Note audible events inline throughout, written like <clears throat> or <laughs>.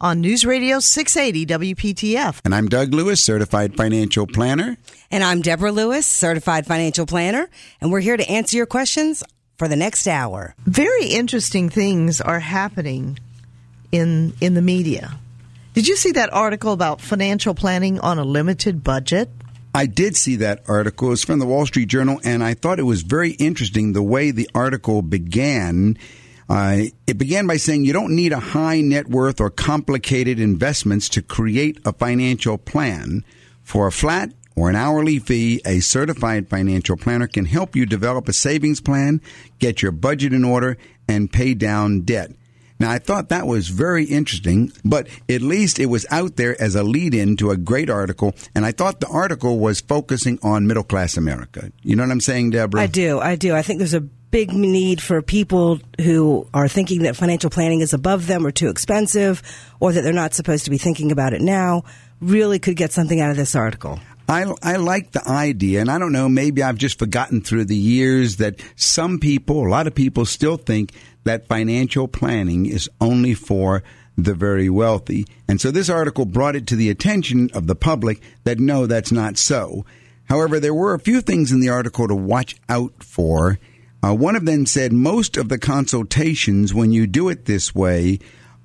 on News Radio 680 WPTF. And I'm Doug Lewis, certified financial planner. And I'm Deborah Lewis, certified financial planner, and we're here to answer your questions for the next hour. Very interesting things are happening in in the media. Did you see that article about financial planning on a limited budget? I did see that article. It's from the Wall Street Journal, and I thought it was very interesting the way the article began. Uh, it began by saying you don't need a high net worth or complicated investments to create a financial plan. For a flat or an hourly fee, a certified financial planner can help you develop a savings plan, get your budget in order, and pay down debt. Now, I thought that was very interesting, but at least it was out there as a lead in to a great article. And I thought the article was focusing on middle class America. You know what I'm saying, Deborah? I do. I do. I think there's a big need for people who are thinking that financial planning is above them or too expensive or that they're not supposed to be thinking about it now really could get something out of this article. I, I like the idea, and I don't know, maybe I've just forgotten through the years that some people, a lot of people still think that financial planning is only for the very wealthy. And so this article brought it to the attention of the public that no, that's not so. However, there were a few things in the article to watch out for. Uh, one of them said most of the consultations, when you do it this way,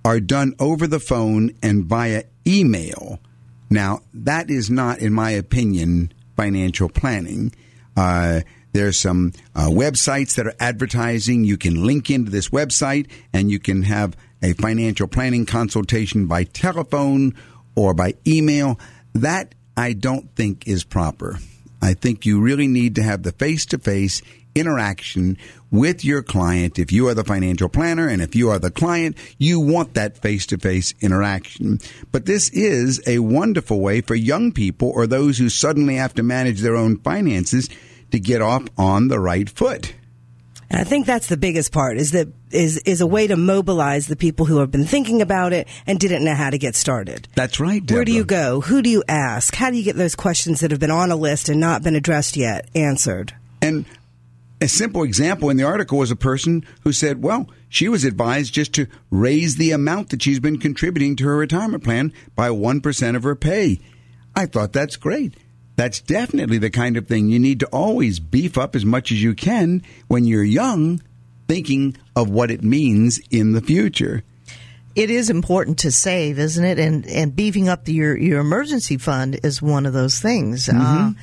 are done over the phone and via email. Now, that is not, in my opinion, financial planning. Uh, there's some uh, websites that are advertising. You can link into this website and you can have a financial planning consultation by telephone or by email. That I don't think is proper. I think you really need to have the face to face interaction with your client. If you are the financial planner and if you are the client, you want that face to face interaction. But this is a wonderful way for young people or those who suddenly have to manage their own finances to get off on the right foot. And I think that's the biggest part is that is is a way to mobilize the people who have been thinking about it and didn't know how to get started. That's right. Deborah. Where do you go? Who do you ask? How do you get those questions that have been on a list and not been addressed yet answered? And a simple example in the article was a person who said, well, she was advised just to raise the amount that she's been contributing to her retirement plan by 1% of her pay. I thought that's great. That's definitely the kind of thing you need to always beef up as much as you can when you're young, thinking of what it means in the future. It is important to save, isn't it? And and beefing up the, your your emergency fund is one of those things. Mm-hmm. Uh,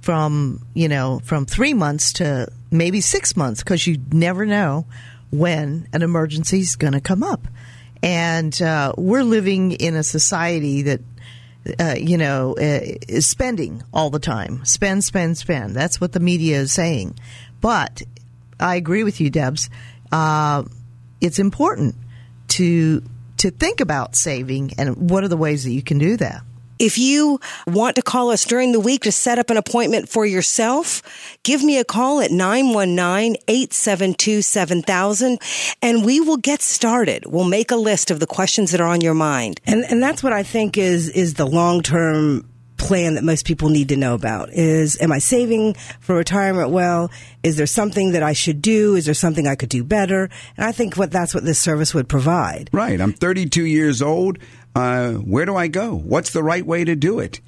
from you know from three months to maybe six months because you never know when an emergency is going to come up, and uh, we're living in a society that uh, you know, uh, is spending all the time. Spend, spend, spend. That's what the media is saying. But I agree with you, Debs. Uh, it's important to to think about saving and what are the ways that you can do that. If you want to call us during the week to set up an appointment for yourself, give me a call at 919-872-7000 and we will get started. We'll make a list of the questions that are on your mind. And and that's what I think is is the long-term plan that most people need to know about is am I saving for retirement well? Is there something that I should do? Is there something I could do better? And I think what that's what this service would provide. Right. I'm 32 years old. Uh, where do I go? What's the right way to do it?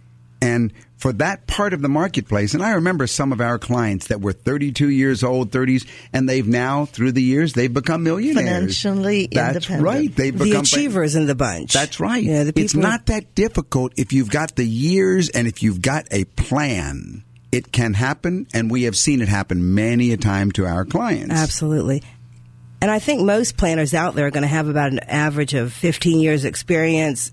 And for that part of the marketplace, and I remember some of our clients that were 32 years old, 30s, and they've now, through the years, they've become millionaires. Financially That's independent. right. They've the become achievers in the bunch. That's right. Yeah, the it's not that difficult if you've got the years and if you've got a plan. It can happen, and we have seen it happen many a time to our clients. Absolutely. And I think most planners out there are going to have about an average of 15 years experience.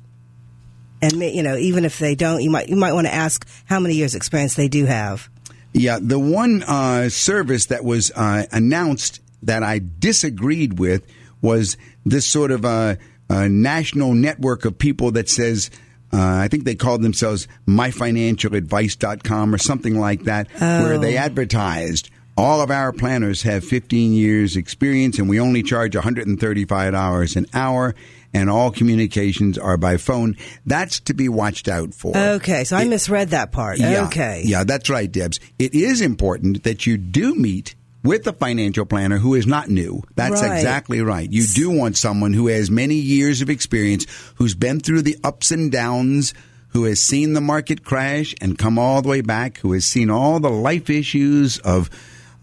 And you know, even if they don't, you might you might want to ask how many years experience they do have. Yeah, the one uh, service that was uh, announced that I disagreed with was this sort of uh, uh, national network of people that says, uh, I think they called themselves myfinancialadvice.com or something like that, where they advertised. All of our planners have 15 years experience and we only charge $135 an hour and all communications are by phone. That's to be watched out for. Okay, so I misread that part. Yeah, Okay. Yeah, that's right, Debs. It is important that you do meet with a financial planner who is not new. That's Right. exactly right. You do want someone who has many years of experience, who's been through the ups and downs, who has seen the market crash and come all the way back, who has seen all the life issues of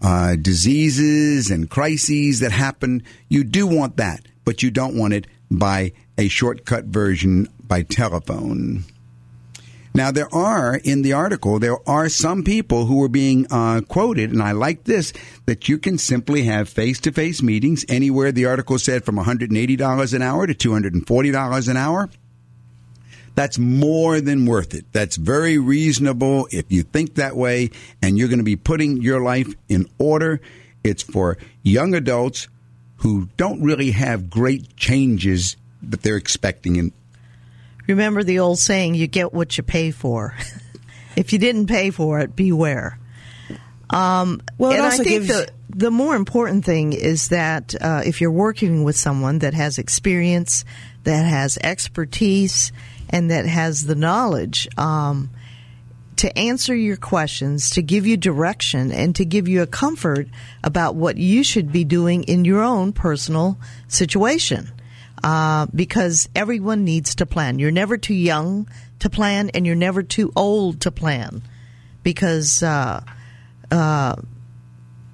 uh, diseases and crises that happen. You do want that, but you don't want it by a shortcut version by telephone. Now, there are, in the article, there are some people who are being uh, quoted, and I like this, that you can simply have face to face meetings anywhere, the article said, from $180 an hour to $240 an hour. That's more than worth it. That's very reasonable if you think that way, and you're going to be putting your life in order. It's for young adults who don't really have great changes that they're expecting in Remember the old saying, you get what you pay for. <laughs> if you didn't pay for it, beware. Um, Well, and also I think gives- the, the more important thing is that uh, if you're working with someone that has experience, that has expertise, and that has the knowledge um, to answer your questions, to give you direction, and to give you a comfort about what you should be doing in your own personal situation. Uh, because everyone needs to plan. You're never too young to plan, and you're never too old to plan. Because uh,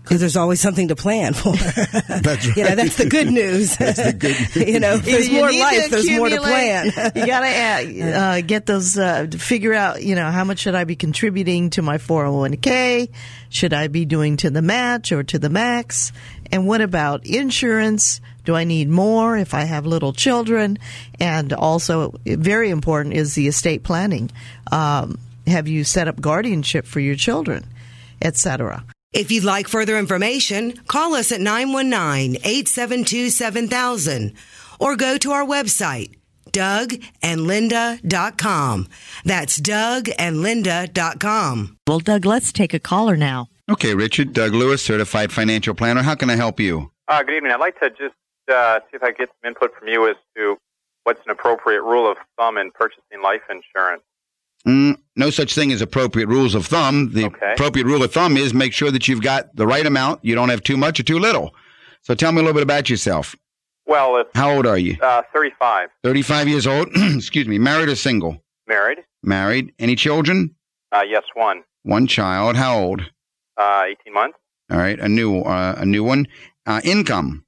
Because there's always something to plan for. <laughs> That's right. you know, that's the good news. <laughs> that's the good <laughs> news. you know, if there's You more life, there's more to plan. accumulate. you gotta uh, uh, get those, uh, figure out, you know, how much should I be contributing to my 401k? Should I be doing to the match or to the max? And what about insurance? Do I need more if I have little children? And also, very important is the estate planning. Um, have you set up guardianship for your children, etc.? If you'd like further information, call us at 919-872-7000 or go to our website, dougandlinda.com. That's dougandlinda.com. Well, Doug, let's take a caller now. Okay, Richard, Doug Lewis, certified financial planner. How can I help you? Uh, good evening. I'd like to just uh, see if I could get some input from you as to what's an appropriate rule of thumb in purchasing life insurance. Mm, no such thing as appropriate rules of thumb. The Okay. appropriate rule of thumb is make sure that you've got the right amount. You don't have too much or too little. So tell me a little bit about yourself. Well, if How old are you? uh, 35, 35 years old. <clears throat> Excuse me. Married or single? married, Married. Any children? uh, yes, one, One child. How old? uh, 18 months. All right. A new, uh, a new one. Uh, income.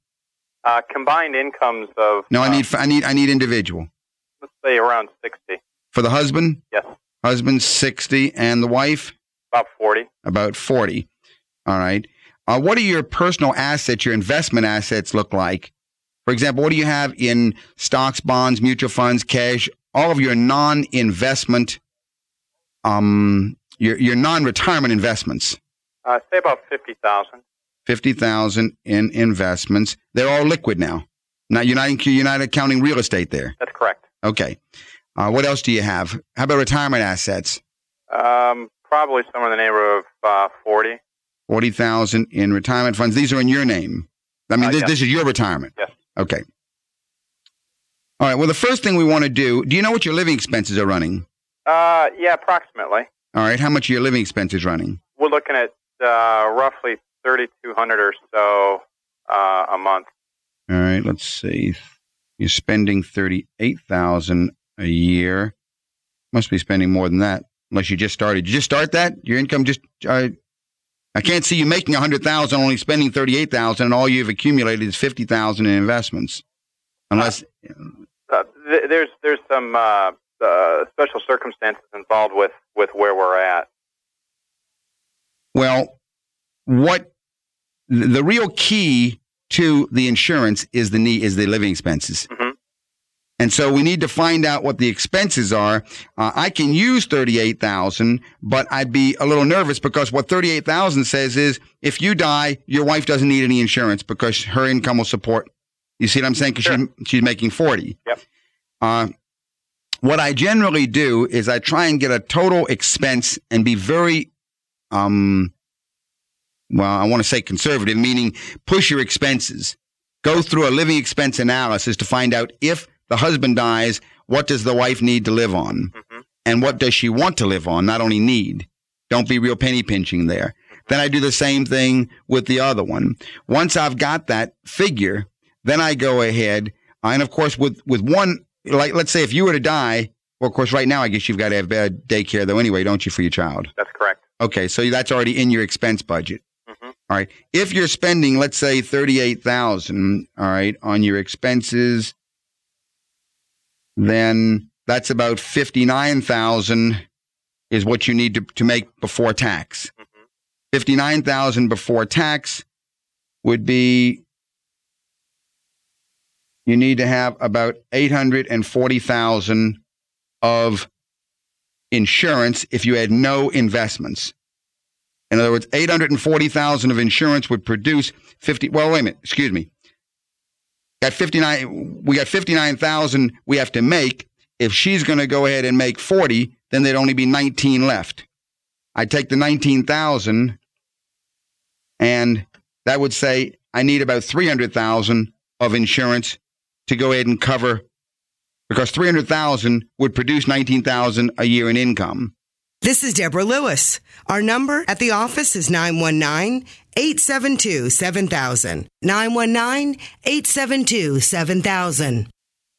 Uh, combined incomes of, No, I need, I need, I need individual. let's say around 60. For the husband, Yes, husband 60 and the wife about 40. about 40. All right. Uh, what do your personal assets, your investment assets look like? For example, what do you have in stocks, bonds, mutual funds, cash, all of your non-investment, um, your, your non-retirement investments? Uh, say about 50,000. 50,000 in investments. They're all liquid now. Now you're not, you're not accounting real estate there. That's correct. Okay. Uh, what else do you have? How about retirement assets? Um, probably somewhere in the neighborhood of uh, 40. 40,000 in retirement funds. These are in your name. I mean, Uh, this, yes. this is your retirement. Yes. Okay. All right. Well, the first thing we want to do, do you know what your living expenses are running? Uh, yeah, approximately. All right. How much are your living expenses running? We're looking at uh, roughly 3,200 or so uh, a month. All right. Let's see. You're spending 38,000 a year. Must be spending more than that. unless you just started. Did you just start that? Your income just, uh, I can't see you making a hundred thousand, only spending thirty-eight thousand, and all you've accumulated is fifty thousand in investments. Unless, Uh, th- there's there's some uh, uh, special circumstances involved with, with where we're at. well, what the real key to the insurance is the knee is the living expenses. Mhm. And so we need to find out what the expenses are. Uh, I can use 38,000, but I'd be a little nervous because what 38,000 says is if you die, your wife doesn't need any insurance because her income will support. You see what I'm saying? Because Sure. she, she's making 40. Yep. Uh, what I generally do is I try and get a total expense and be very, um, well, I want to say conservative, meaning push your expenses. Go through a living expense analysis to find out if the husband dies, what does the wife need to live on? Mhm. And what does she want to live on? Not only need. Don't be real penny pinching there. Then I do the same thing with the other one. Once I've got that figure, then I go ahead. And of course, with, with one, like, let's say if you were to die, well, of course, right now, I guess you've got to have uh, daycare though anyway, don't you, for your child? That's correct. Okay. So that's already in your expense budget. Mhm. All right. If you're spending, let's say, 38,000, all right, on your expenses, then that's about 59,000 is what you need to, to make before tax. Mhm. 59,000 before tax would be you need to have about 840,000 of insurance if you had no investments. In other words, 840,000 of insurance would produce 50 well wait a minute, excuse me. Got 59 we got 59,000 we have to make. If she's going to go ahead and make 40, then there'd only be 19 left. I take the 19,000 and that would say I need about 300,000 of insurance to go ahead and cover because 300,000 would produce 19,000 a year in income. This is Deborah Lewis. Our number at the office is 919 872 7000. 919 872 7000.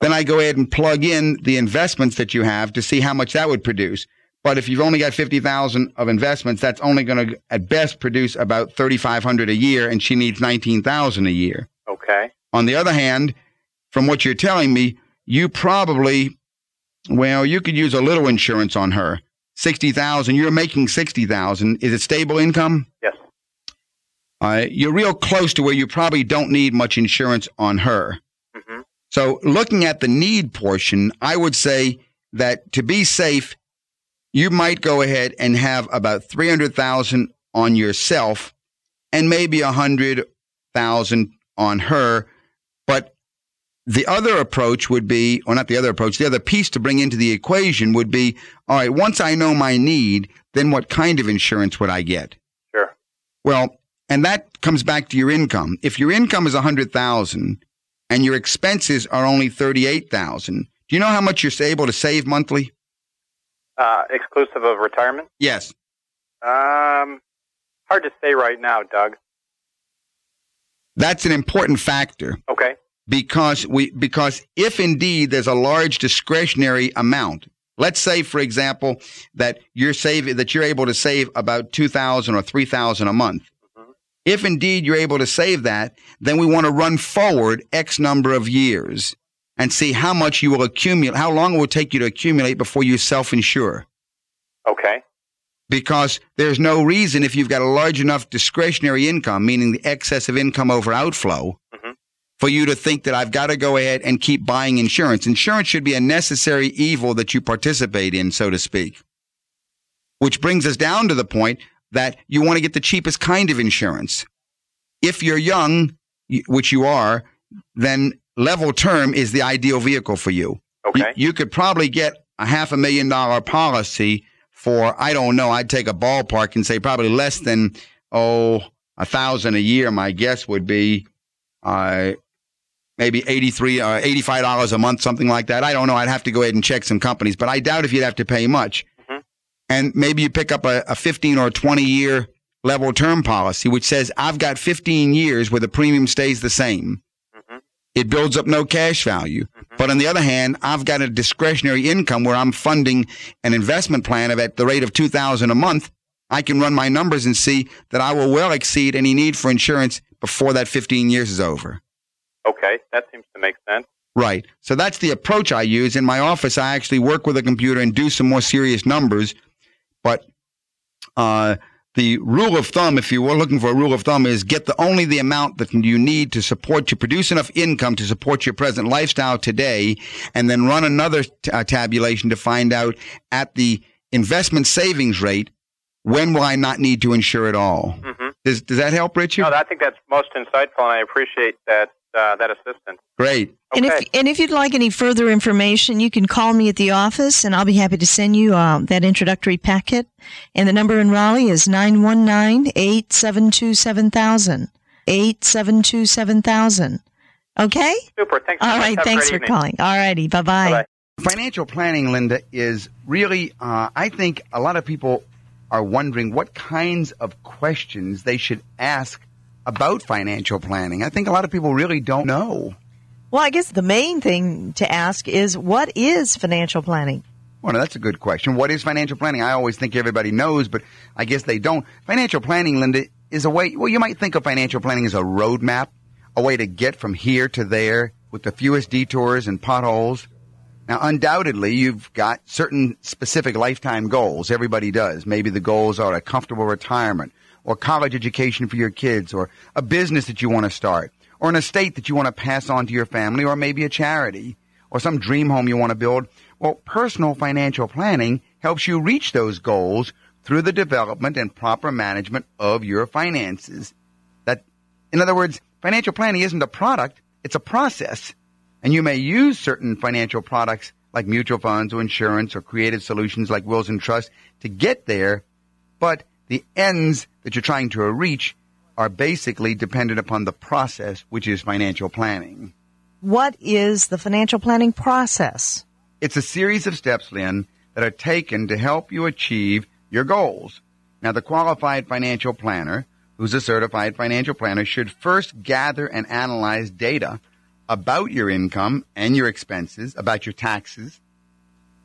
Then I go ahead and plug in the investments that you have to see how much that would produce. But if you've only got 50,000 of investments, that's only going to at best produce about 3,500 a year and she needs 19,000 a year. Okay. On the other hand, from what you're telling me, you probably, well, you could use a little insurance on her. 60,000, you're making 60,000. Is it stable income? Yes. Uh, you're real close to where you probably don't need much insurance on her. hmm So looking at the need portion, I would say that to be safe, you might go ahead and have about 300,000 on yourself and maybe 100,000 on her. But the other approach would be, or not the other approach, the other piece to bring into the equation would be, all right, once I know my need, then what kind of insurance would I get? Sure. Well, and that comes back to your income. If your income is a hundred thousand and your expenses are only thirty-eight thousand, do you know how much you're able to save monthly? Uh, exclusive of retirement? Yes. Um, hard to say right now, Doug. That's an important factor Okay. because we because if indeed there's a large discretionary amount, let's say for example that you're saving that you're able to save about two thousand or three thousand a month. If indeed you're able to save that, then we want to run forward X number of years and see how much you will accumulate, how long it will take you to accumulate before you self-insure. Okay. Because there's no reason if you've got a large enough discretionary income, meaning the excess of income over outflow, Mhm. for you to think that I've got to go ahead and keep buying insurance. Insurance should be a necessary evil that you participate in, so to speak. Which brings us down to the point that you want to get the cheapest kind of insurance. If you're young, which you are, then level term is the ideal vehicle for you. Okay. You, you could probably get a half a million dollar policy for, I don't know, I'd take a ballpark and say probably less than, oh, a thousand a year. My guess would be, uh, maybe 83, uh, $85 a month, something like that. I don't know. I'd have to go ahead and check some companies, but I doubt if you'd have to pay much. And maybe you pick up a, a 15 or 20 year level term policy, which says I've got 15 years where the premium stays the same. Mhm. It builds up no cash value. Mhm. But on the other hand, I've got a discretionary income where I'm funding an investment plan of at the rate of 2000 a month. I can run my numbers and see that I will well exceed any need for insurance before that 15 years is over. Okay, that seems to make sense. Right. So that's the approach I use. In my office, I actually work with a computer and do some more serious numbers. But uh, the rule of thumb, if you were looking for a rule of thumb, is get the only the amount that you need to support to produce enough income to support your present lifestyle today, and then run another t- uh, tabulation to find out at the investment savings rate when will I not need to insure at all. Mm-hmm. Does, does that help, Richard? No, I think that's most insightful, and I appreciate that uh, that assistance. Great. And if Okay. and if you'd like any further information, you can call me at the office, and I'll be happy to send you uh, that introductory packet. And the number in Raleigh is 919-872-7000. 872-7000. Okay? Super. Thanks. so All much. right. Have a Thanks for evening. calling. All righty. Bye-bye. Bye-bye. Financial planning, Linda, is really, uh, I think a lot of people are wondering what kinds of questions they should ask about financial planning. I think a lot of people really don't know. Well, I guess the main thing to ask is what is financial planning? Well, that's a good question. What is financial planning? I always think everybody knows, but I guess they don't. Financial planning, Linda, is a way, well, you might think of financial planning as a roadmap, a way to get from here to there with the fewest detours and potholes. Now, undoubtedly, you've got certain specific lifetime goals. Everybody does. Maybe the goals are a comfortable retirement or college education for your kids or a business that you want to start or an estate that you want to pass on to your family or maybe a charity or some dream home you want to build. Well, personal financial planning helps you reach those goals through the development and proper management of your finances. That, in other words, financial planning isn't a product, it's a process. And you may use certain financial products like mutual funds or insurance or creative solutions like wills and trusts to get there, but the ends that you're trying to reach are basically dependent upon the process, which is financial planning. What is the financial planning process? It's a series of steps, Lynn, that are taken to help you achieve your goals. Now, the qualified financial planner, who's a certified financial planner, should first gather and analyze data about your income and your expenses, about your taxes,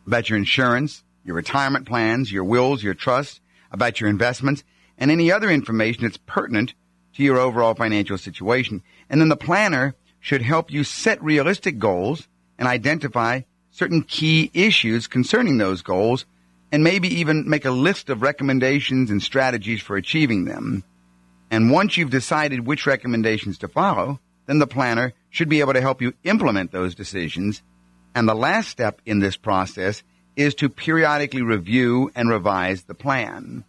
about your insurance, your retirement plans, your wills, your trusts, about your investments, and any other information that's pertinent to your overall financial situation. And then the planner should help you set realistic goals and identify certain key issues concerning those goals and maybe even make a list of recommendations and strategies for achieving them. And once you've decided which recommendations to follow, then the planner should be able to help you implement those decisions. And the last step in this process is to periodically review and revise the plan.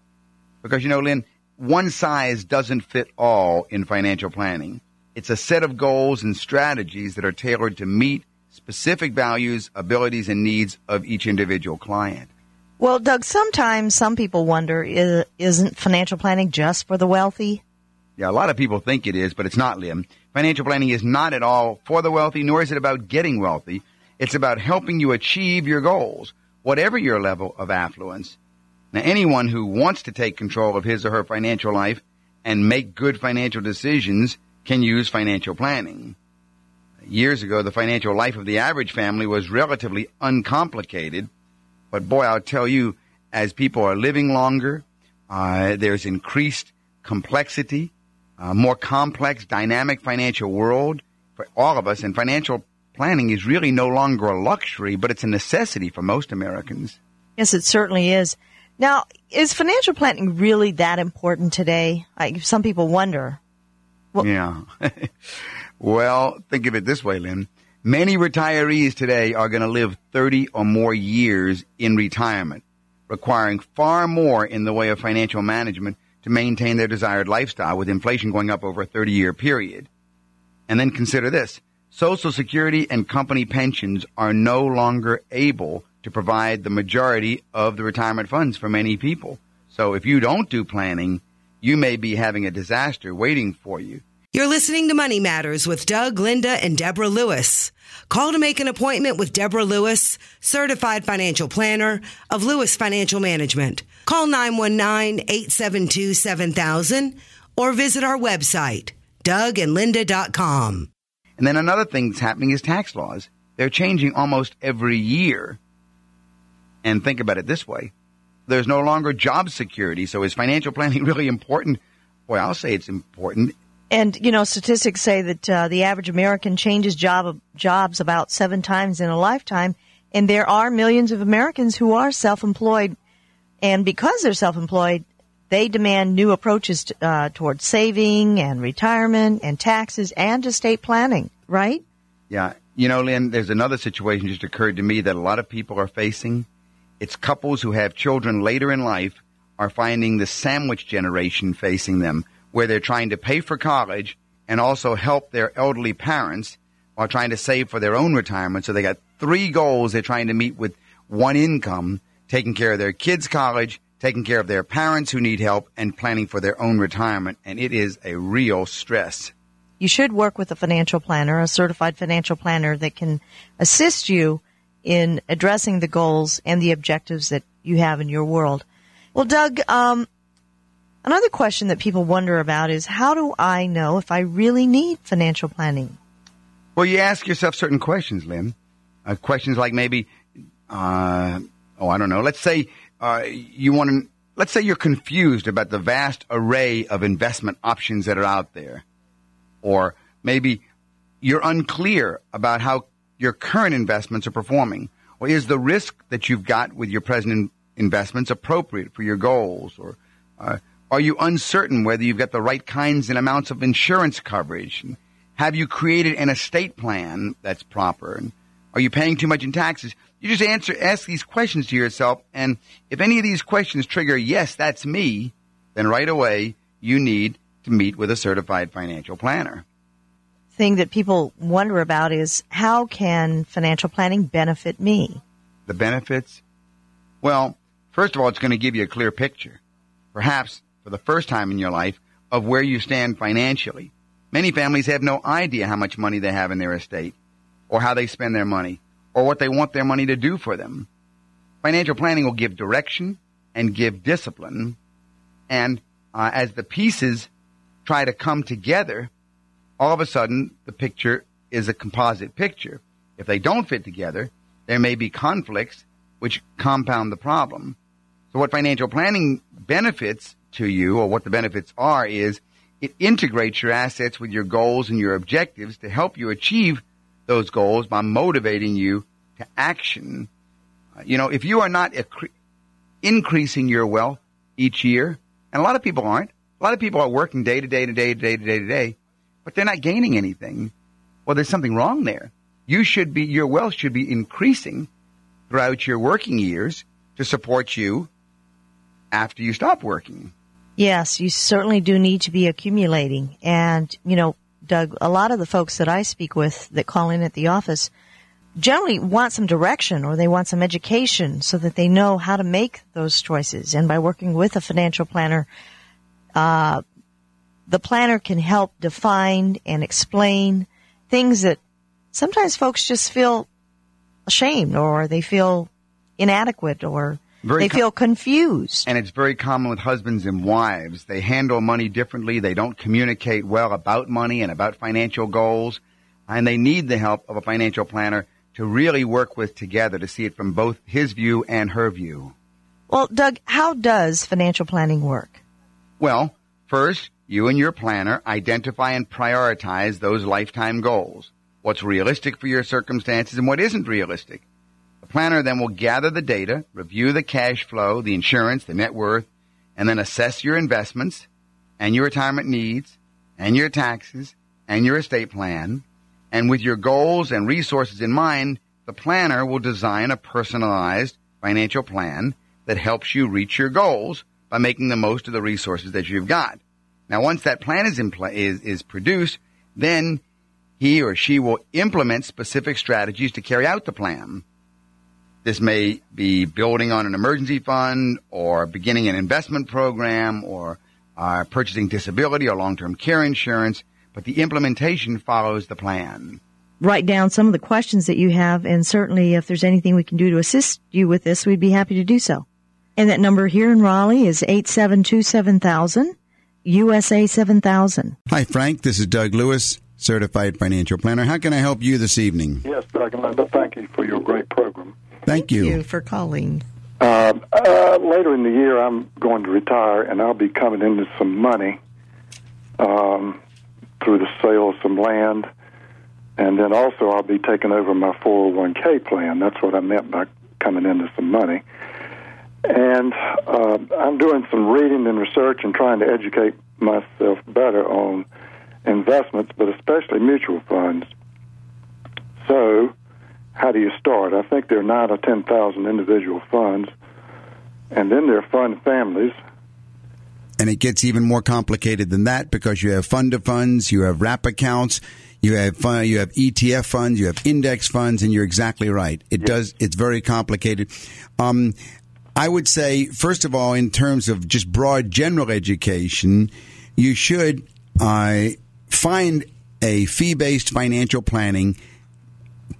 Because you know, Lynn, one size doesn't fit all in financial planning. It's a set of goals and strategies that are tailored to meet specific values, abilities, and needs of each individual client. Well, Doug, sometimes some people wonder is, isn't financial planning just for the wealthy? Yeah, a lot of people think it is, but it's not, Lynn. Financial planning is not at all for the wealthy, nor is it about getting wealthy. It's about helping you achieve your goals, whatever your level of affluence. Now, anyone who wants to take control of his or her financial life and make good financial decisions can use financial planning. Years ago, the financial life of the average family was relatively uncomplicated, but boy, I'll tell you, as people are living longer, uh, there's increased complexity, a more complex, dynamic financial world for all of us, and financial planning is really no longer a luxury, but it's a necessity for most Americans. Yes, it certainly is. Now, is financial planning really that important today? Like, some people wonder. Well- yeah. <laughs> well, think of it this way, Lynn. Many retirees today are going to live 30 or more years in retirement, requiring far more in the way of financial management to maintain their desired lifestyle with inflation going up over a 30 year period. And then consider this. Social Security and company pensions are no longer able to provide the majority of the retirement funds for many people. So if you don't do planning, you may be having a disaster waiting for you. You're listening to Money Matters with Doug, Linda, and Deborah Lewis. Call to make an appointment with Deborah Lewis, certified financial planner of Lewis Financial Management. Call 919-872-7000 or visit our website, dougandlinda.com. And then another thing that's happening is tax laws. they're changing almost every year. And think about it this way. There's no longer job security. So is financial planning <laughs> really important? Boy, I'll say it's important. And you know, statistics say that uh, the average American changes job jobs about seven times in a lifetime, and there are millions of Americans who are self-employed, and because they're self-employed, they demand new approaches to, uh, towards saving and retirement and taxes and estate planning. Right? Yeah, you know, Lynn, there's another situation just occurred to me that a lot of people are facing. It's couples who have children later in life are finding the sandwich generation facing them where they're trying to pay for college and also help their elderly parents while trying to save for their own retirement. So they got three goals they're trying to meet with one income, taking care of their kids' college, taking care of their parents who need help, and planning for their own retirement. And it is a real stress. You should work with a financial planner, a certified financial planner that can assist you in addressing the goals and the objectives that you have in your world. Well, Doug, um, Another question that people wonder about is how do I know if I really need financial planning? Well, you ask yourself certain questions, Lynn. Uh, questions like maybe, uh, oh, I don't know. Let's say uh, you want to. Let's say you're confused about the vast array of investment options that are out there, or maybe you're unclear about how your current investments are performing, or is the risk that you've got with your present investments appropriate for your goals, or uh, are you uncertain whether you've got the right kinds and amounts of insurance coverage? Have you created an estate plan that's proper? And are you paying too much in taxes? You just answer, ask these questions to yourself. And if any of these questions trigger, yes, that's me, then right away you need to meet with a certified financial planner. Thing that people wonder about is how can financial planning benefit me? The benefits? Well, first of all, it's going to give you a clear picture. Perhaps for the first time in your life of where you stand financially. Many families have no idea how much money they have in their estate, or how they spend their money, or what they want their money to do for them. Financial planning will give direction and give discipline, and uh, as the pieces try to come together, all of a sudden the picture is a composite picture. If they don't fit together, there may be conflicts which compound the problem. So what financial planning benefits to you or what the benefits are is it integrates your assets with your goals and your objectives to help you achieve those goals by motivating you to action. Uh, you know, if you are not increasing your wealth each year, and a lot of people aren't, a lot of people are working day to day to day to day to day to day, but they're not gaining anything. Well, there's something wrong there. You should be, your wealth should be increasing throughout your working years to support you after you stop working. Yes, you certainly do need to be accumulating. And, you know, Doug, a lot of the folks that I speak with that call in at the office generally want some direction or they want some education so that they know how to make those choices. And by working with a financial planner, uh, the planner can help define and explain things that sometimes folks just feel ashamed or they feel inadequate or very they com- feel confused. And it's very common with husbands and wives. They handle money differently. They don't communicate well about money and about financial goals. And they need the help of a financial planner to really work with together to see it from both his view and her view. Well, Doug, how does financial planning work? Well, first, you and your planner identify and prioritize those lifetime goals. What's realistic for your circumstances and what isn't realistic planner then will gather the data, review the cash flow, the insurance, the net worth, and then assess your investments and your retirement needs and your taxes and your estate plan. And with your goals and resources in mind, the planner will design a personalized financial plan that helps you reach your goals by making the most of the resources that you've got. Now, once that plan is is, is produced, then he or she will implement specific strategies to carry out the plan. This may be building on an emergency fund or beginning an investment program or uh, purchasing disability or long-term care insurance, but the implementation follows the plan. Write down some of the questions that you have, and certainly if there's anything we can do to assist you with this, we'd be happy to do so. And that number here in Raleigh is 872 7000, USA 7000. Hi, Frank. This is Doug Lewis certified financial planner. How can I help you this evening? Yes, Doug and Linda, thank you for your great program. Thank you. You for calling. Uh, uh, later in the year, I'm going to retire, and I'll be coming into some money um, through the sale of some land, and then also I'll be taking over my 401k plan. That's what I meant by coming into some money. And uh, I'm doing some reading and research and trying to educate myself better on investments, but especially mutual funds. So, how do you start? I think there are nine or ten thousand individual funds, and then there are fund families. And it gets even more complicated than that because you have fund of funds, you have wrap accounts, you have fund, you have ETF funds, you have index funds, and you're exactly right. It does. It's very complicated. Um, I would say, first of all, in terms of just broad general education, you should uh, find a fee-based financial planning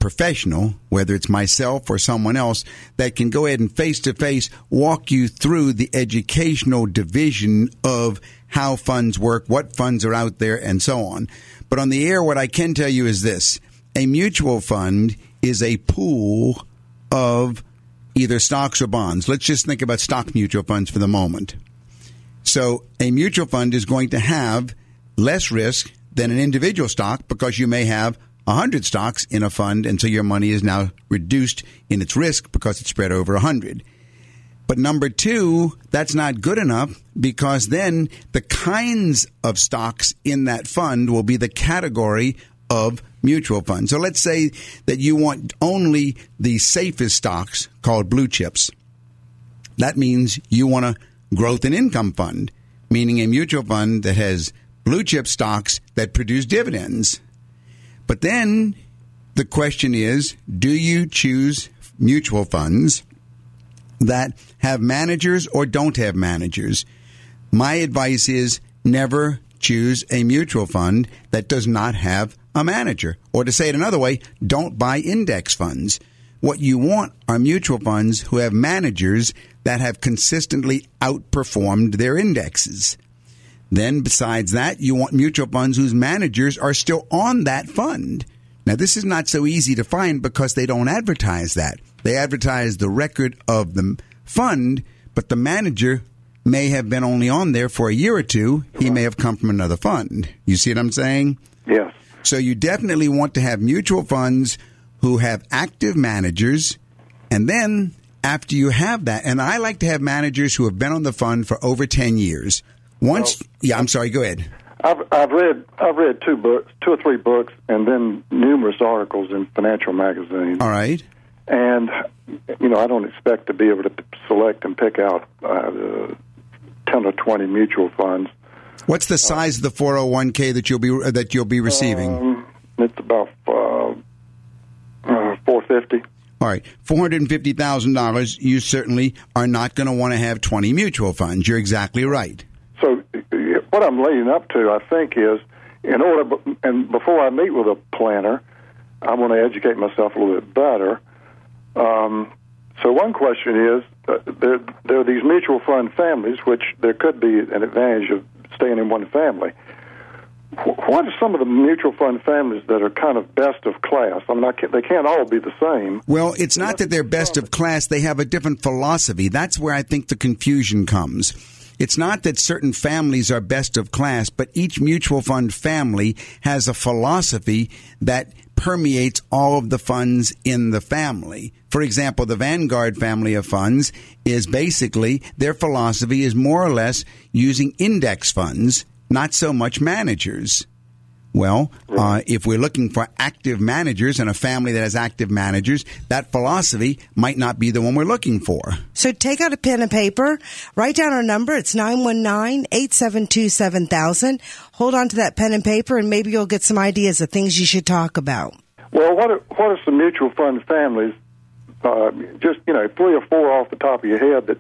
professional, whether it's myself or someone else, that can go ahead and face to face walk you through the educational division of how funds work, what funds are out there, and so on. But on the air, what I can tell you is this a mutual fund is a pool of either stocks or bonds. Let's just think about stock mutual funds for the moment. So a mutual fund is going to have less risk than an individual stock because you may have 100 stocks in a fund, and so your money is now reduced in its risk because it's spread over 100. But number two, that's not good enough because then the kinds of stocks in that fund will be the category of mutual funds. So let's say that you want only the safest stocks called blue chips. That means you want a growth and income fund, meaning a mutual fund that has blue chip stocks that produce dividends. But then the question is do you choose mutual funds that have managers or don't have managers? My advice is never choose a mutual fund that does not have a manager. Or to say it another way, don't buy index funds. What you want are mutual funds who have managers that have consistently outperformed their indexes. Then, besides that, you want mutual funds whose managers are still on that fund. Now, this is not so easy to find because they don't advertise that. They advertise the record of the fund, but the manager may have been only on there for a year or two. He may have come from another fund. You see what I'm saying? Yes. So you definitely want to have mutual funds who have active managers. And then after you have that, and I like to have managers who have been on the fund for over 10 years. Once, yeah, I'm sorry, go ahead. I've I've read I've read two books, two or three books, and then numerous articles in financial magazines. All right. And you know, I don't expect to be able to select and pick out uh, ten or twenty mutual funds. What's the size of the 401k that you'll be that you'll be receiving? Um, it's about uh, uh, four fifty. All right, four hundred and fifty thousand dollars. You certainly are not going to want to have twenty mutual funds. You're exactly right. What I'm leading up to, I think, is in order, and before I meet with a planner, I want to educate myself a little bit better. Um, so, one question is uh, there, there are these mutual fund families, which there could be an advantage of staying in one family. What are some of the mutual fund families that are kind of best of class? I mean, can't, they can't all be the same. Well, it's not that they're best of class; they have a different philosophy. That's where I think the confusion comes. It's not that certain families are best of class, but each mutual fund family has a philosophy that permeates all of the funds in the family. For example, the Vanguard family of funds is basically their philosophy is more or less using index funds, not so much managers. Well, uh, if we're looking for active managers and a family that has active managers, that philosophy might not be the one we're looking for. So take out a pen and paper, write down our number. It's 919-872-7000. Hold on to that pen and paper and maybe you'll get some ideas of things you should talk about. Well, what are, what are some mutual fund families, uh, just, you know, three or four off the top of your head that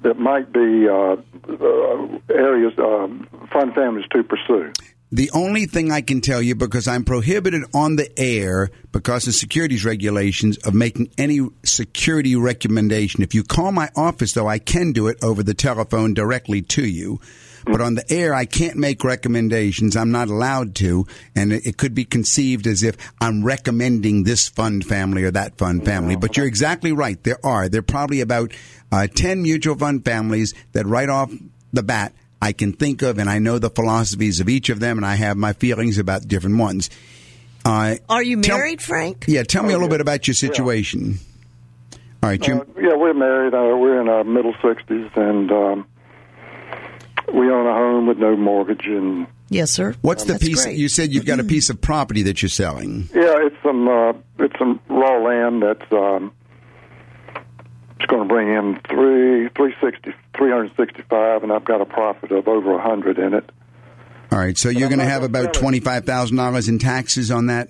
that might be uh, uh, areas, uh, fund families to pursue? The only thing I can tell you, because I'm prohibited on the air because of securities regulations of making any security recommendation. If you call my office, though, I can do it over the telephone directly to you. But on the air, I can't make recommendations. I'm not allowed to. And it could be conceived as if I'm recommending this fund family or that fund family. But you're exactly right. There are. There are probably about uh, 10 mutual fund families that right off the bat I can think of, and I know the philosophies of each of them, and I have my feelings about different ones. Uh, Are you tell- married, Frank? Yeah, tell me a little bit about your situation. All right, Jim. Uh, yeah, we're married. Uh, we're in our middle sixties, and um, we own a home with no mortgage. And Yes, sir. what's the piece? great. You said you've got a piece of property that you're selling. yeah, it's some uh, it's some raw land that's um, it's going to bring in three three sixty three hundred sixty five, and I've got a profit of over a hundred in it. All right, so you're going to have about twenty five thousand dollars in taxes on that.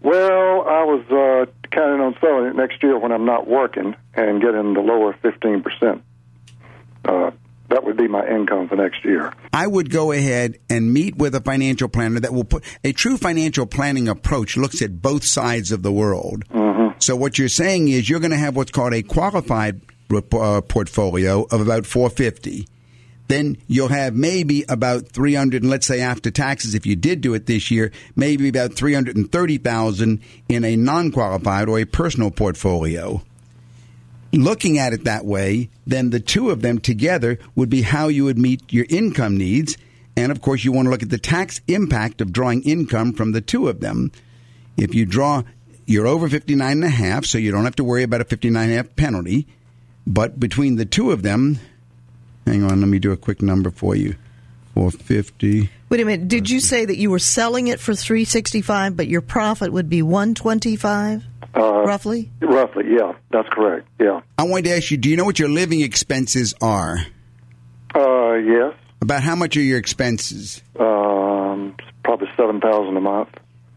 Well, I was uh, counting on selling it next year when I'm not working and getting the lower fifteen percent. Uh, that would be my income for next year. I would go ahead and meet with a financial planner that will put a true financial planning approach looks at both sides of the world. So what you're saying is you're going to have what's called a qualified uh, portfolio of about 450. Then you'll have maybe about 300, and let's say after taxes, if you did do it this year, maybe about 330,000 in a non-qualified or a personal portfolio looking at it that way, then the two of them together would be how you would meet your income needs. And of course, you want to look at the tax impact of drawing income from the two of them. If you draw, you're over 59 and a half, so you don't have to worry about a 59 and a half penalty. But between the two of them, hang on, let me do a quick number for you. 450. Wait a minute. Did you say that you were selling it for three sixty five, but your profit would be one twenty five, Uh, roughly? Roughly, yeah, that's correct. Yeah. I wanted to ask you, do you know what your living expenses are? Uh, yes. About how much are your expenses? Um, probably seven thousand a month.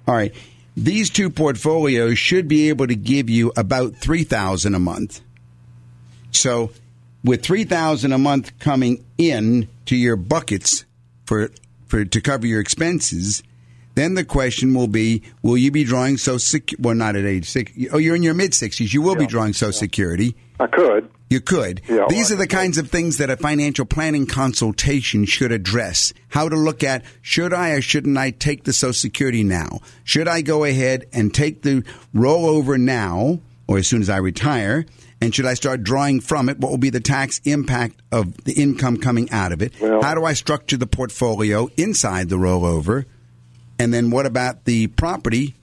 All right. These two portfolios should be able to give you about 3000 a month. So, with 3000 a month coming in to your buckets for for to cover your expenses, then the question will be will you be drawing social security well not at age 60 oh you're in your mid 60s you will be drawing social security I could. you could. Yeah, These are the kinds of things that a financial planning consultation should address. How to look at should I or shouldn't I take the Social Security now? Should I go ahead and take the rollover now or as soon as I retire? And should I start drawing from it? What will be the tax impact of the income coming out of it? Well- How do I structure the portfolio inside the rollover? And then what about the property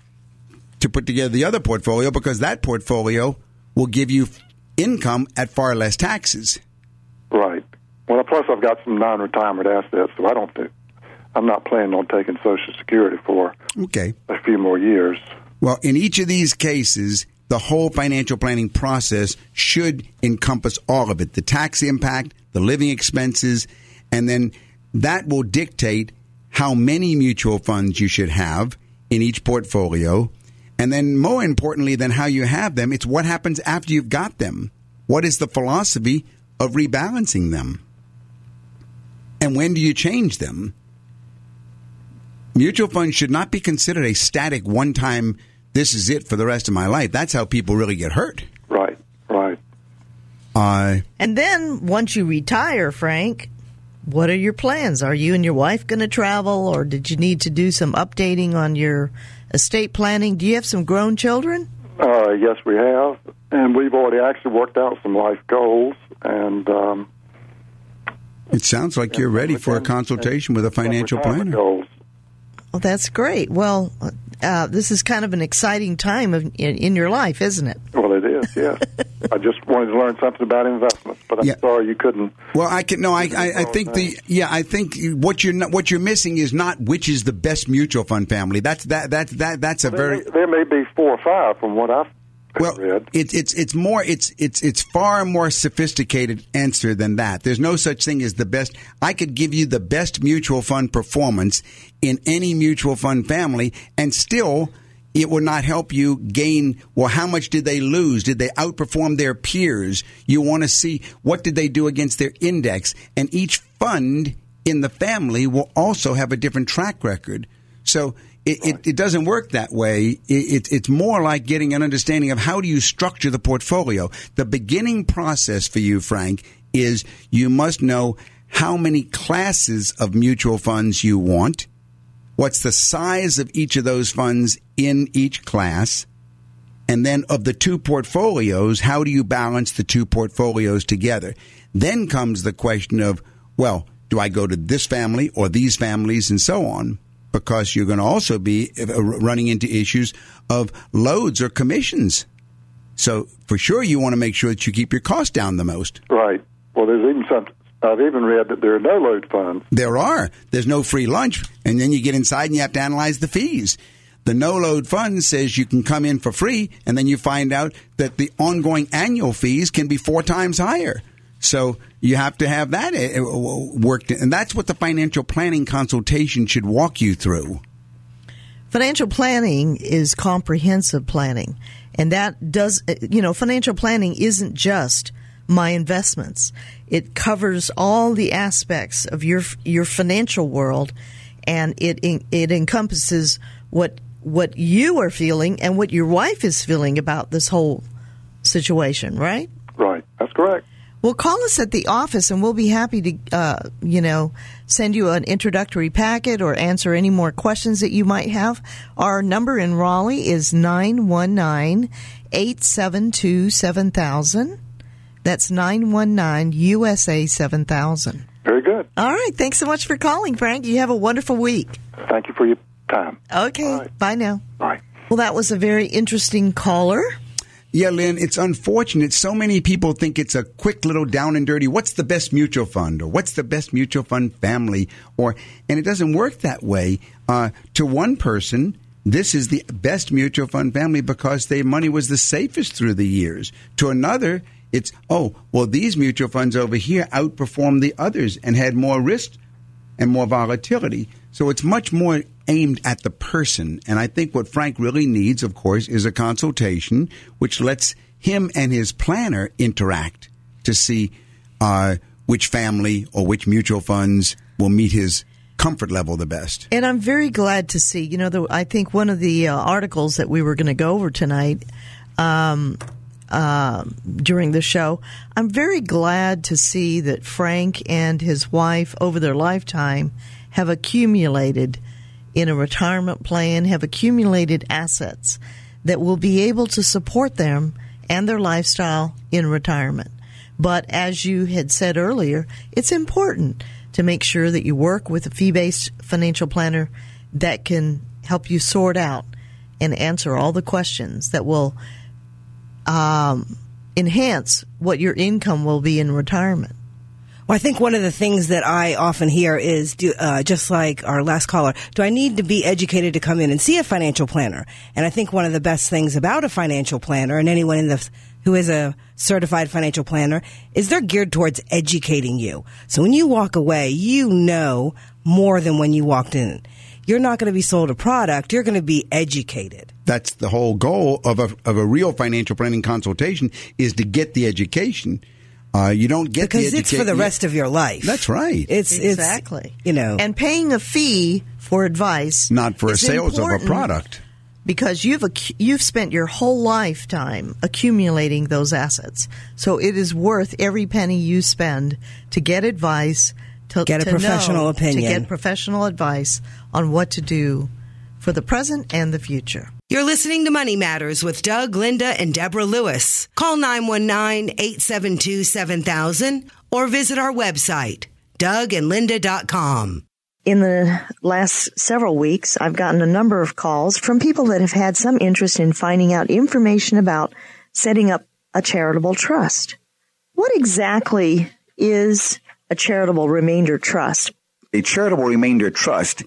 to put together the other portfolio because that portfolio will give you income at far less taxes. Right. Well, plus I've got some non-retirement assets, so I don't think I'm not planning on taking Social Security for Okay. a few more years. Well, in each of these cases, the whole financial planning process should encompass all of it the tax impact, the living expenses, and then that will dictate how many mutual funds you should have in each portfolio. And then, more importantly than how you have them, it's what happens after you've got them. What is the philosophy of rebalancing them? And when do you change them? Mutual funds should not be considered a static one time, this is it for the rest of my life. That's how people really get hurt. Right. Right. Uh, And then once you retire, Frank, what are your plans? Are you and your wife going to travel, or did you need to do some updating on your estate planning? Do you have some grown children? Uh, yes, we have, and we've already actually worked out some life goals, and um, it sounds like you're ready for a and- consultation with a financial planner. Goals. Well, that's great. Well, uh, this is kind of an exciting time of, in, in your life, isn't it? Well, it is. Yes. <laughs> I just wanted to learn something about investments, but I'm Yeah. sorry you couldn't. Well, I can no. I, I, I think the yeah. I think what you're not, what you're missing is not which is the best mutual fund family. That's that that's that that's a There, very may, there may be four or five from what I've well. It's it's it's more it's it's it's far more sophisticated answer than that. There's no such thing as the best. I could give you the best mutual fund performance in any mutual fund family, and still. It will not help you gain. Well, how much did they lose? Did they outperform their peers? You want to see what did they do against their index, and each fund in the family will also have a different track record. So it, it, it, doesn't work that way. It, it's more like getting an understanding of how do you structure the portfolio. The beginning process for you, Frank, is you must know how many classes of mutual funds you want, what's the size of each of those funds in each class, and then of the two portfolios, how do you balance the two portfolios together? Then comes the question of, well, do I go to this family or these families and so on? Because you're going to also be uh, running into issues of loads or commissions. So for sure, you want to make sure that you keep your costs down the most. Right. Well, there's even some. I've even read that there are no load funds. There are. There's no free lunch, and then you get inside and you have to analyze the fees. The no load fund says you can come in for free, and then you find out that the ongoing annual fees can be four times higher. So you have to have that eh, eh, worked, and that's what the financial planning consultation should walk you through. Financial planning is comprehensive planning, and that does, eh, you know, financial planning isn't just my investments. It covers all the aspects of your your financial world, and it it encompasses what what you are feeling and what your wife is feeling about this whole situation, right? Right. That's correct. Well, call us at the office and we'll be happy to, uh, you know, send you an introductory packet or answer any more questions that you might have. Our number in Raleigh is 919 872 7000. That's 919 USA 7000. Very good. All right. Thanks so much for calling, Frank. You have a wonderful week. Thank you for your time. Okay. Right. Bye now. Bye. Well, that was a very interesting caller. Yeah, Lynn, it's unfortunate. So many people think it's a quick little down and dirty. What's the best mutual fund, or what's the best mutual fund family, or and it doesn't work that way. Uh, to one person, this is the best mutual fund family because their money was the safest through the years. To another, it's oh well, these mutual funds over here outperformed the others and had more risk and more volatility. So it's much more aimed at the person. And I think what Frank really needs, of course, is a consultation which lets him and his planner interact to see uh, which family or which mutual funds will meet his comfort level the best. And I'm very glad to see, you know, the, I think one of the uh, articles that we were going to go over tonight um, uh, during the show, I'm very glad to see that Frank and his wife, over their lifetime, have accumulated in a retirement plan, have accumulated assets that will be able to support them and their lifestyle in retirement. But as you had said earlier, it's important to make sure that you work with a fee based financial planner that can help you sort out and answer all the questions that will um, enhance what your income will be in retirement. Well, I think one of the things that I often hear is, do, uh, just like our last caller, do I need to be educated to come in and see a financial planner? And I think one of the best things about a financial planner and anyone in the who is a certified financial planner is they're geared towards educating you. So when you walk away, you know more than when you walked in. You're not going to be sold a product. You're going to be educated. That's the whole goal of a, of a real financial planning consultation is to get the education uh, you don't get because it's for the rest of your life. That's right. It's exactly it's, you know, and paying a fee for advice, not for sales of a product, because you've you've spent your whole lifetime accumulating those assets. So it is worth every penny you spend to get advice, to get a to professional know, opinion, to get professional advice on what to do for the present and the future. You're listening to Money Matters with Doug, Linda, and Deborah Lewis. Call 919 872 7000 or visit our website, dougandlinda.com. In the last several weeks, I've gotten a number of calls from people that have had some interest in finding out information about setting up a charitable trust. What exactly is a charitable remainder trust? A charitable remainder trust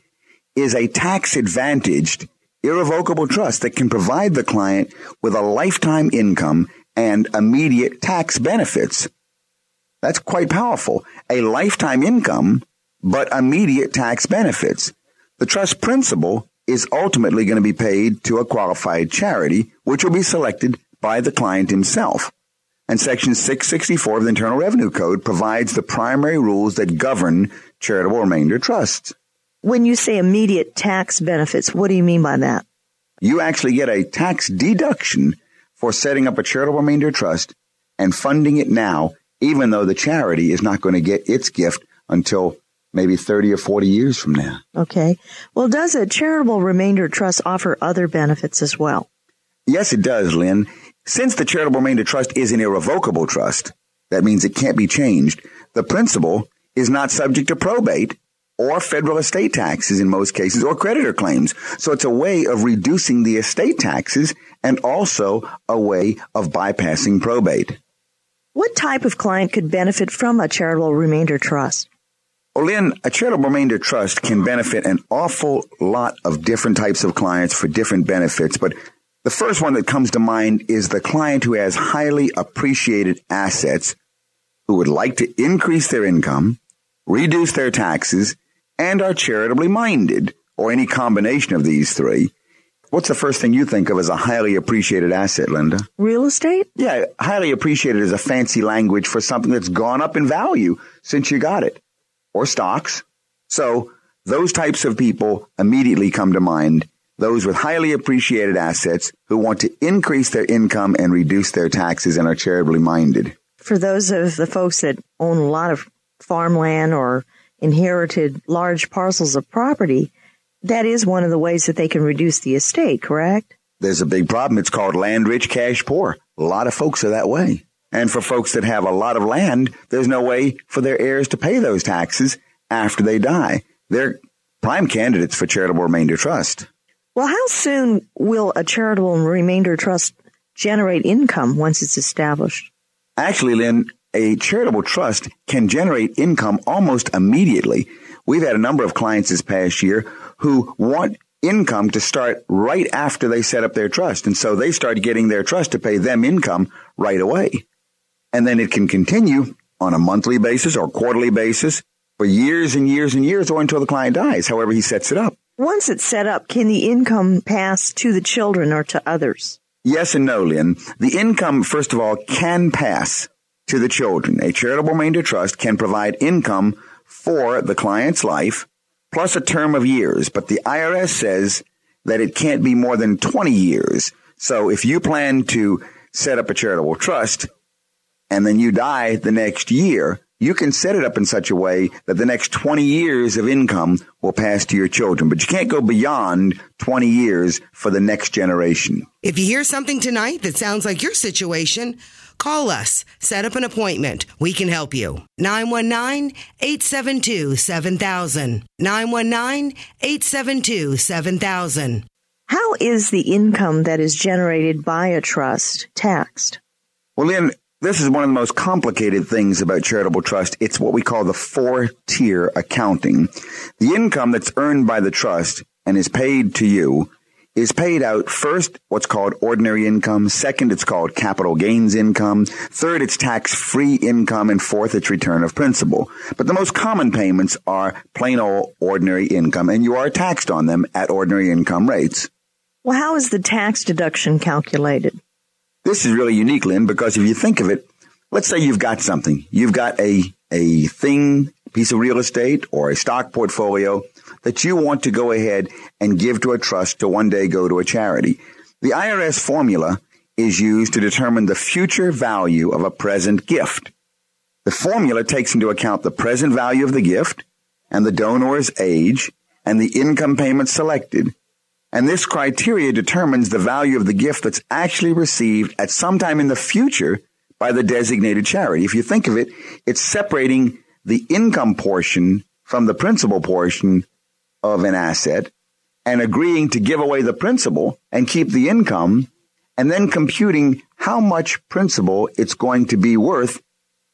is a tax advantaged irrevocable trust that can provide the client with a lifetime income and immediate tax benefits. That's quite powerful. A lifetime income, but immediate tax benefits. The trust principal is ultimately going to be paid to a qualified charity, which will be selected by the client himself. And Section 664 of the Internal Revenue Code provides the primary rules that govern charitable remainder trusts. When you say immediate tax benefits, what do you mean by that? You actually get a tax deduction for setting up a charitable remainder trust and funding it now, even though the charity is not going to get its gift until maybe 30 or 40 years from now. Okay. Well, does a charitable remainder trust offer other benefits as well? Yes, it does, Lynn. Since the charitable remainder trust is an irrevocable trust, that means it can't be changed. The principal is not subject to probate or federal estate taxes in most cases or creditor claims. So it's a way of reducing the estate taxes and also a way of bypassing probate. What type of client could benefit from a charitable remainder trust? Well, Lynn, a charitable remainder trust can benefit an awful lot of different types of clients for different benefits, but the first one that comes to mind is the client who has highly appreciated assets who would like to increase their income, reduce their taxes, and are charitably minded, or any combination of these three. What's the first thing you think of as a highly appreciated asset, Linda? Real estate? Yeah, highly appreciated is a fancy language for something that's gone up in value since you got it, or stocks. So those types of people immediately come to mind those with highly appreciated assets who want to increase their income and reduce their taxes and are charitably minded. For those of the folks that own a lot of farmland or inherited large parcels of property, that is one of the ways that they can reduce the estate, correct? There's a big problem. It's called land rich, cash poor. A lot of folks are that way. And for folks that have a lot of land, there's no way for their heirs to pay those taxes after they die. They're prime candidates for charitable remainder trust. Well, how soon will a charitable remainder trust generate income once it's established? Actually, Lynn, a charitable trust can generate income almost immediately. We've had a number of clients this past year who want income to start right after they set up their trust. And so they start getting their trust to pay them income right away. And then it can continue on a monthly basis or quarterly basis for years and years and years or until the client dies, however he sets it up. Once it's set up, can the income pass to the children or to others? Yes and no, Lynn. The income, first of all, can pass to the children. A charitable remainder trust can provide income for the client's life plus a term of years, but the IRS says that it can't be more than 20 years. So if you plan to set up a charitable trust and then you die the next year, you can set it up in such a way that the next 20 years of income will pass to your children, but you can't go beyond 20 years for the next generation. If you hear something tonight that sounds like your situation, call us. Set up an appointment. We can help you. 919-872-7000. 919-872-7000. How is the income that is generated by a trust taxed? Well, Lynn, this is one of the most complicated things about charitable trust. It's what we call the four tier accounting. The income that's earned by the trust and is paid to you is paid out first, what's called ordinary income. Second, it's called capital gains income. Third, it's tax free income. And fourth, it's return of principal. But the most common payments are plain old ordinary income and you are taxed on them at ordinary income rates. Well, how is the tax deduction calculated? This is really unique, Lynn, because if you think of it, let's say you've got something. You've got a, a thing, piece of real estate or a stock portfolio that you want to go ahead and give to a trust to one day go to a charity. The IRS formula is used to determine the future value of a present gift. The formula takes into account the present value of the gift and the donor's age and the income payment selected and this criteria determines the value of the gift that's actually received at some time in the future by the designated charity. If you think of it, it's separating the income portion from the principal portion of an asset and agreeing to give away the principal and keep the income and then computing how much principal it's going to be worth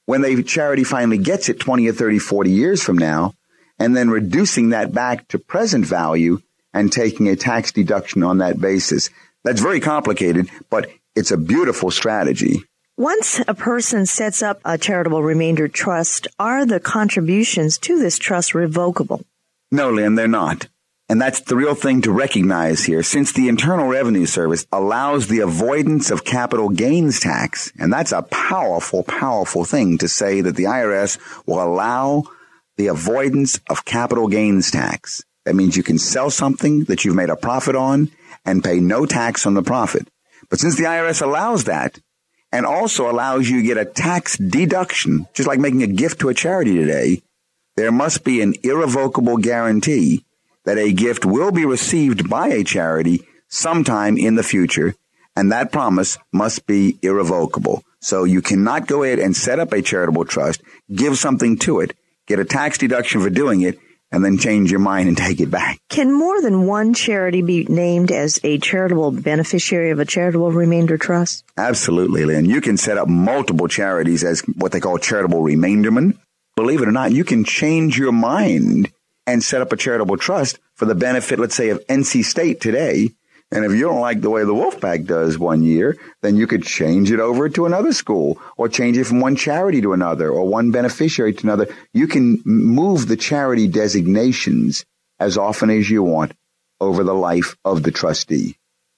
when the charity finally gets it 20 or 30, 40 years from now and then reducing that back to present value and taking a tax deduction on that basis. That's very complicated, but it's a beautiful strategy. Once a person sets up a charitable remainder trust, are the contributions to this trust revocable? No, Lynn, they're not. And that's the real thing to recognize here. Since the Internal Revenue Service allows the avoidance of capital gains tax, and that's a powerful, powerful thing to say that the IRS will allow the avoidance of capital gains tax. That means you can sell something that you've made a profit on and pay no tax on the profit. But since the IRS allows that and also allows you to get a tax deduction, just like making a gift to a charity today, there must be an irrevocable guarantee that a gift will be received by a charity sometime in the future, and that promise must be irrevocable. So you cannot go ahead and set up a charitable trust, give something to it, get a tax deduction for doing it, and then change your mind and <laughs> take it back. Can more than one charity be named as a charitable beneficiary of a charitable remainder trust? Absolutely, Lynn. You can set up multiple charities as what they call charitable remaindermen. Believe it or not, you can change your mind and set up a charitable trust for the benefit, let's say, of NC State today. And if you don't like the way the Wolfpack does one year, then you could change it over to another school or change it from one charity to another or one beneficiary to another. You can move the charity designations as often as you want over the life of the trustee.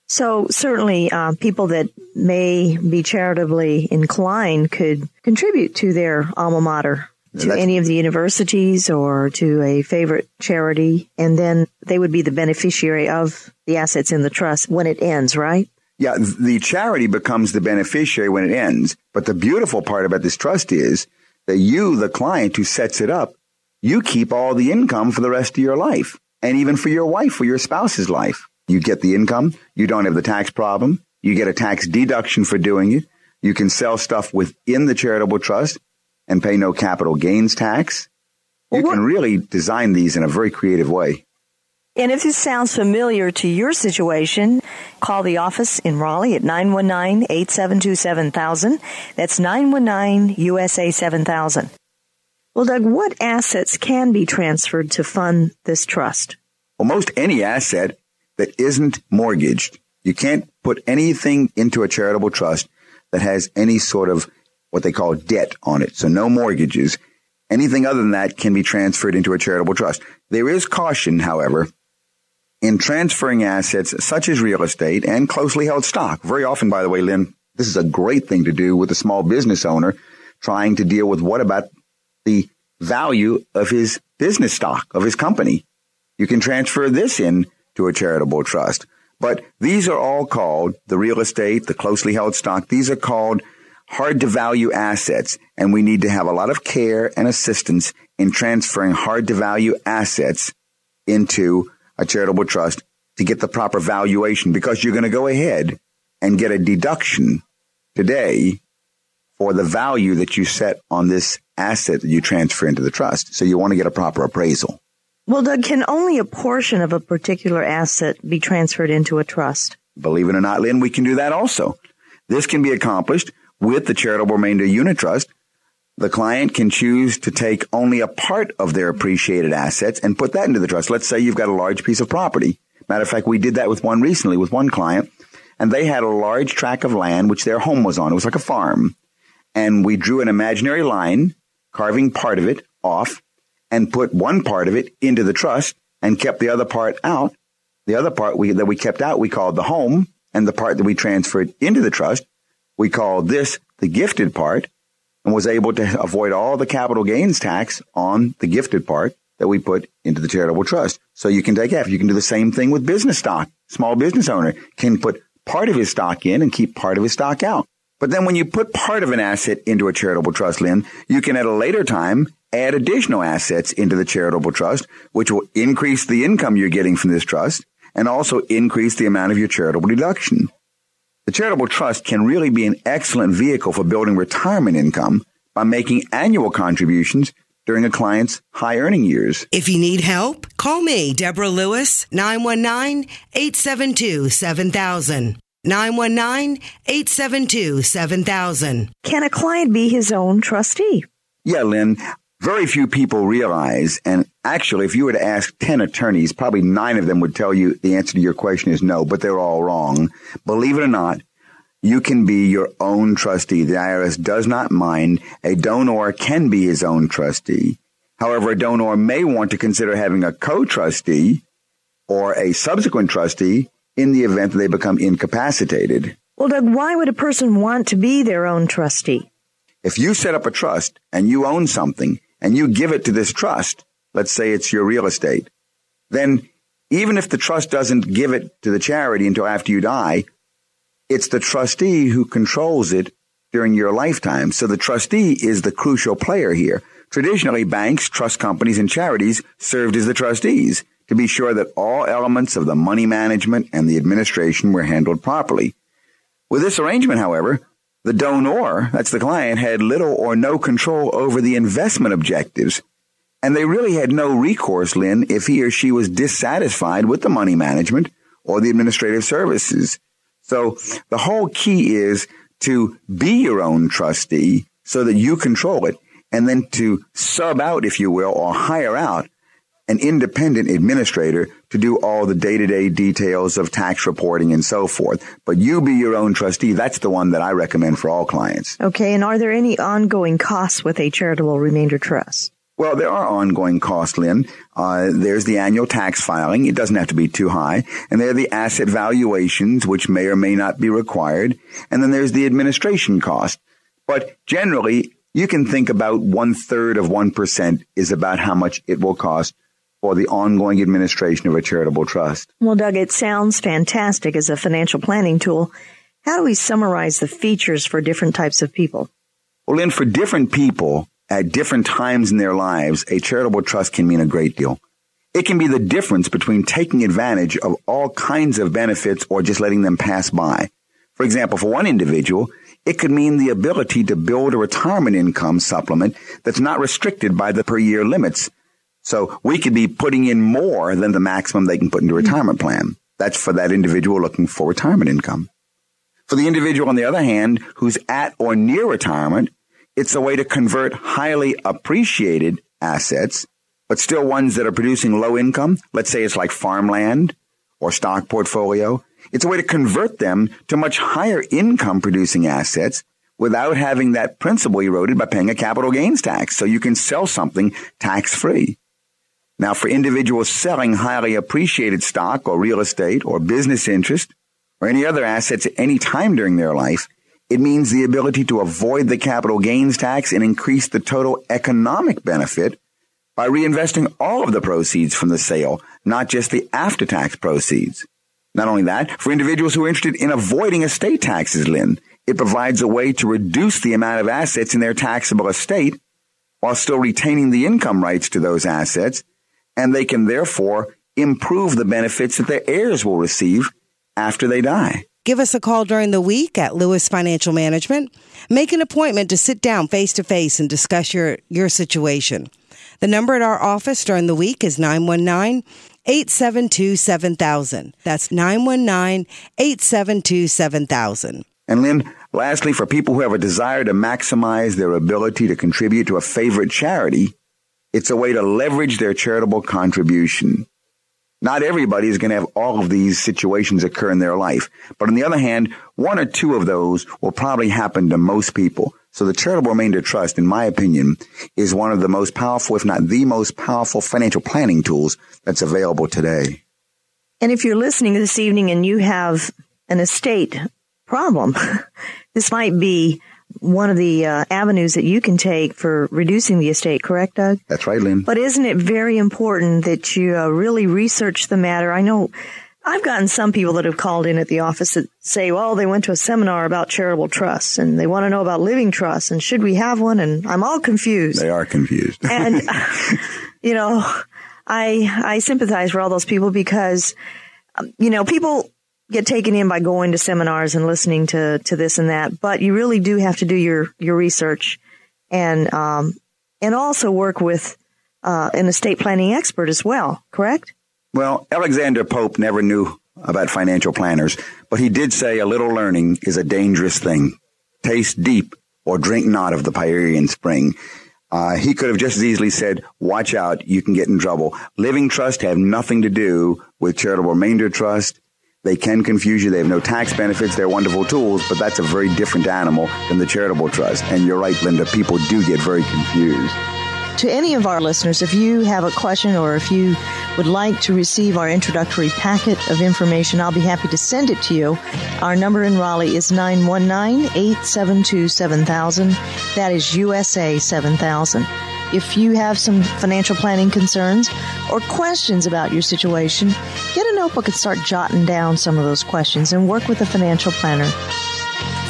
So certainly, uh, people that may be charitably inclined could contribute to their alma mater to That's, any of the universities or to a favorite charity, and then they would be the beneficiary of the assets in the trust when it ends, right? Yeah, the charity becomes the beneficiary when it ends. But the beautiful part about this trust is that you, the client who sets it up, you keep all the income for the rest of your life and even for your wife or your spouse's life. You get the income. You don't have the tax problem. You get a tax deduction for doing it. You can sell stuff within the charitable trust and pay no capital gains tax. You can really design these in a very creative way. And if this sounds familiar to your situation, call the office in Raleigh at 919-872-7000. That's 919-USA 7000. Well, Doug, what assets can be transferred to fund this trust? Well, most any asset that isn't mortgaged. You can't put anything into a charitable trust that has any sort of what they call debt on it. So no mortgages. Anything other than that can be transferred into a charitable trust. There is caution, however, in transferring assets such as real estate and closely held stock. Very often, by the way, Lynn, this is a great thing to do with a small business owner trying to deal with what about the value of his business stock, of his company. You can transfer this in to a charitable trust. But these are all called the real estate, the closely held stock. These are called hard to value assets, and we need to have a lot of care and assistance in transferring hard to value assets into a charitable trust to get the proper valuation because you're going to go ahead and get a deduction today for the value that you set on this asset that you transfer into the trust. So you want to get a proper appraisal. Well, Doug, can only a portion of a particular asset be transferred into a trust? Believe it or not, Lynn, we can do that also. This can be accomplished with the charitable remainder unitrust, the client can choose to take only a part of their appreciated assets and put that into the trust. Let's say you've got a large piece of property. Matter of fact, we did that with one recently with one client and they had a large tract of land which their home was on. It was like a farm. And we drew an imaginary line, carving part of it off and put one part of it into the trust and kept the other part out. The other part we, that we kept out, we called the home and the part that we transferred into the trust we called this the gifted part and was able to avoid all the capital gains tax on the gifted part that we put into the charitable trust. So you can take half. You can do the same thing with business stock. Small business owner can put part of his stock in and keep part of his stock out. But then when you put part of an asset into a charitable trust, Lynn, you can at a later time add additional assets into the charitable trust, which will increase the income you're getting from this trust and also increase the amount of your charitable deduction. The charitable trust can really be an excellent vehicle for building retirement income by making annual contributions during a client's high earning years. If you need help, call me, Deborah Lewis, 919-872-7000. 919-872-7000. Can a client be his own trustee? Yeah, Lynn. Very few people realize, and actually, if you were to ask 10 attorneys, probably nine of them would tell you the answer to your question is no, but they're all wrong. Believe it or not, you can be your own trustee. The IRS does not mind. A donor can be his own trustee. However, a donor may want to consider having a co-trustee or a subsequent trustee in the event that they become incapacitated. Well, Doug, why would a person want to be their own trustee? If you set up a trust and you own something and you give it to this trust, let's say it's your real estate, then even if the trust doesn't give it to the charity until after you die, it's the trustee who controls it during your lifetime. So the trustee is the crucial player here. Traditionally, banks, trust companies, and charities served as the trustees to be sure that all elements of the money management and the administration were handled properly. With this arrangement, however, the donor, that's the client, had little or no control over the investment objectives. And they really had no recourse, Lynn, if he or she was dissatisfied with the money management or the administrative services. So the whole key is to be your own trustee so that you control it and then to sub out, if you will, or hire out an independent administrator to do all the day-to-day details of tax reporting and so forth. But you be your own trustee. That's the one that I recommend for all clients. Okay. And are there any ongoing costs with a charitable remainder trust? Well, there are ongoing costs, Lynn. Uh, there's the annual tax filing. It doesn't have to be too high. And there are the asset valuations, which may or may not be required. And then there's the administration cost. But generally, you can think about one third of 1% is about how much it will cost for the ongoing administration of a charitable trust. Well, Doug, it sounds fantastic as a financial planning tool. How do we summarize the features for different types of people? Well, Lynn, for different people at different times in their lives, a charitable trust can mean a great deal. It can be the difference between taking advantage of all kinds of benefits or just letting them pass by. For example, for one individual, it could mean the ability to build a retirement income supplement that's not restricted by the per year limits so we could be putting in more than the maximum they can put into a retirement plan. That's for that individual looking for retirement income. For the individual, on the other hand, who's at or near retirement, it's a way to convert highly appreciated assets, but still ones that are producing low income. Let's say it's like farmland or stock portfolio. It's a way to convert them to much higher income producing assets without having that principal eroded by paying a capital gains tax. So you can sell something tax free. Now, for individuals selling highly appreciated stock or real estate or business interest or any other assets at any time during their life, it means the ability to avoid the capital gains tax and increase the total economic benefit by reinvesting all of the proceeds from the sale, not just the after tax proceeds. Not only that, for individuals who are interested in avoiding estate taxes, Lynn, it provides a way to reduce the amount of assets in their taxable estate while still retaining the income rights to those assets and they can therefore improve the benefits that their heirs will receive after they die. Give us a call during the week at Lewis Financial Management. Make an appointment to sit down face to face and discuss your, your situation. The number at our office during the week is 919 872 7000. That's 919 872 7000. And Lynn, lastly, for people who have a desire to maximize their ability to contribute to a favorite charity, it's a way to leverage their charitable contribution. Not everybody is going to have all of these situations occur in their life. But on the other hand, one or two of those will probably happen to most people. So the charitable remainder trust, in my opinion, is one of the most powerful, if not the most powerful financial planning tools that's available today. And if you're listening this evening and you have an estate problem, <laughs> this might be one of the uh, avenues that you can take for reducing the estate, correct, Doug? That's right, Lynn. But isn't it very important that you uh, really research the matter? I know I've gotten some people that have called in at the office that say, well, they went to a seminar about charitable trusts and they want to know about living trusts and should we have one? And I'm all confused. They are confused. <laughs> and, you know, I, I sympathize for all those people because, um, you know, people get taken in by going to seminars and listening to, to this and that, but you really do have to do your, your research and, um, and also work with, uh, an estate planning expert as well, correct? Well, Alexander Pope never knew about financial planners, but he did say a little learning is a dangerous thing. Taste deep or drink not of the Pierian spring. Uh, he could have just as easily said, watch out, you can get in trouble. Living trust have nothing to do with charitable remainder trust they can confuse you. They have no tax benefits. They're wonderful tools, but that's a very different animal than the charitable trust. And you're right, Linda. People do get very confused. to any of our listeners, if you have a question or if you would like to receive our introductory packet of information, I'll be happy to send it to you. Our number in Raleigh is 919-872-7000. That is USA 7000. If you have some financial planning concerns or questions about your situation, get a notebook and start jotting down some of those questions and work with a financial planner.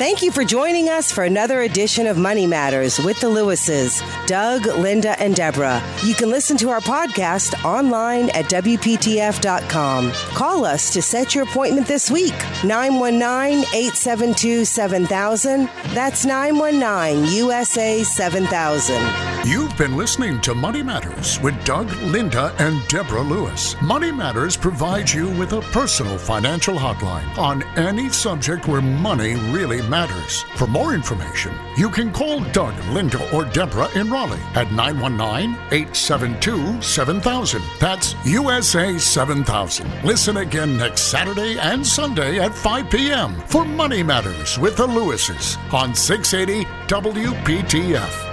Thank you for joining us for another edition of Money Matters with the Lewises, Doug, Linda, and Deborah. You can listen to our podcast online at WPTF.com. Call us to set your appointment this week, 919 872 7000. That's 919 USA 7000. You've been listening to Money Matters with Doug, Linda, and Deborah Lewis. Money Matters provides you with a personal financial hotline on any subject where money really matters. For more information, you can call Doug, Linda, or Deborah in Raleigh at 919 872 7000. That's USA 7000. Listen again next Saturday and Sunday at 5 p.m. for Money Matters with the Lewises on 680 WPTF.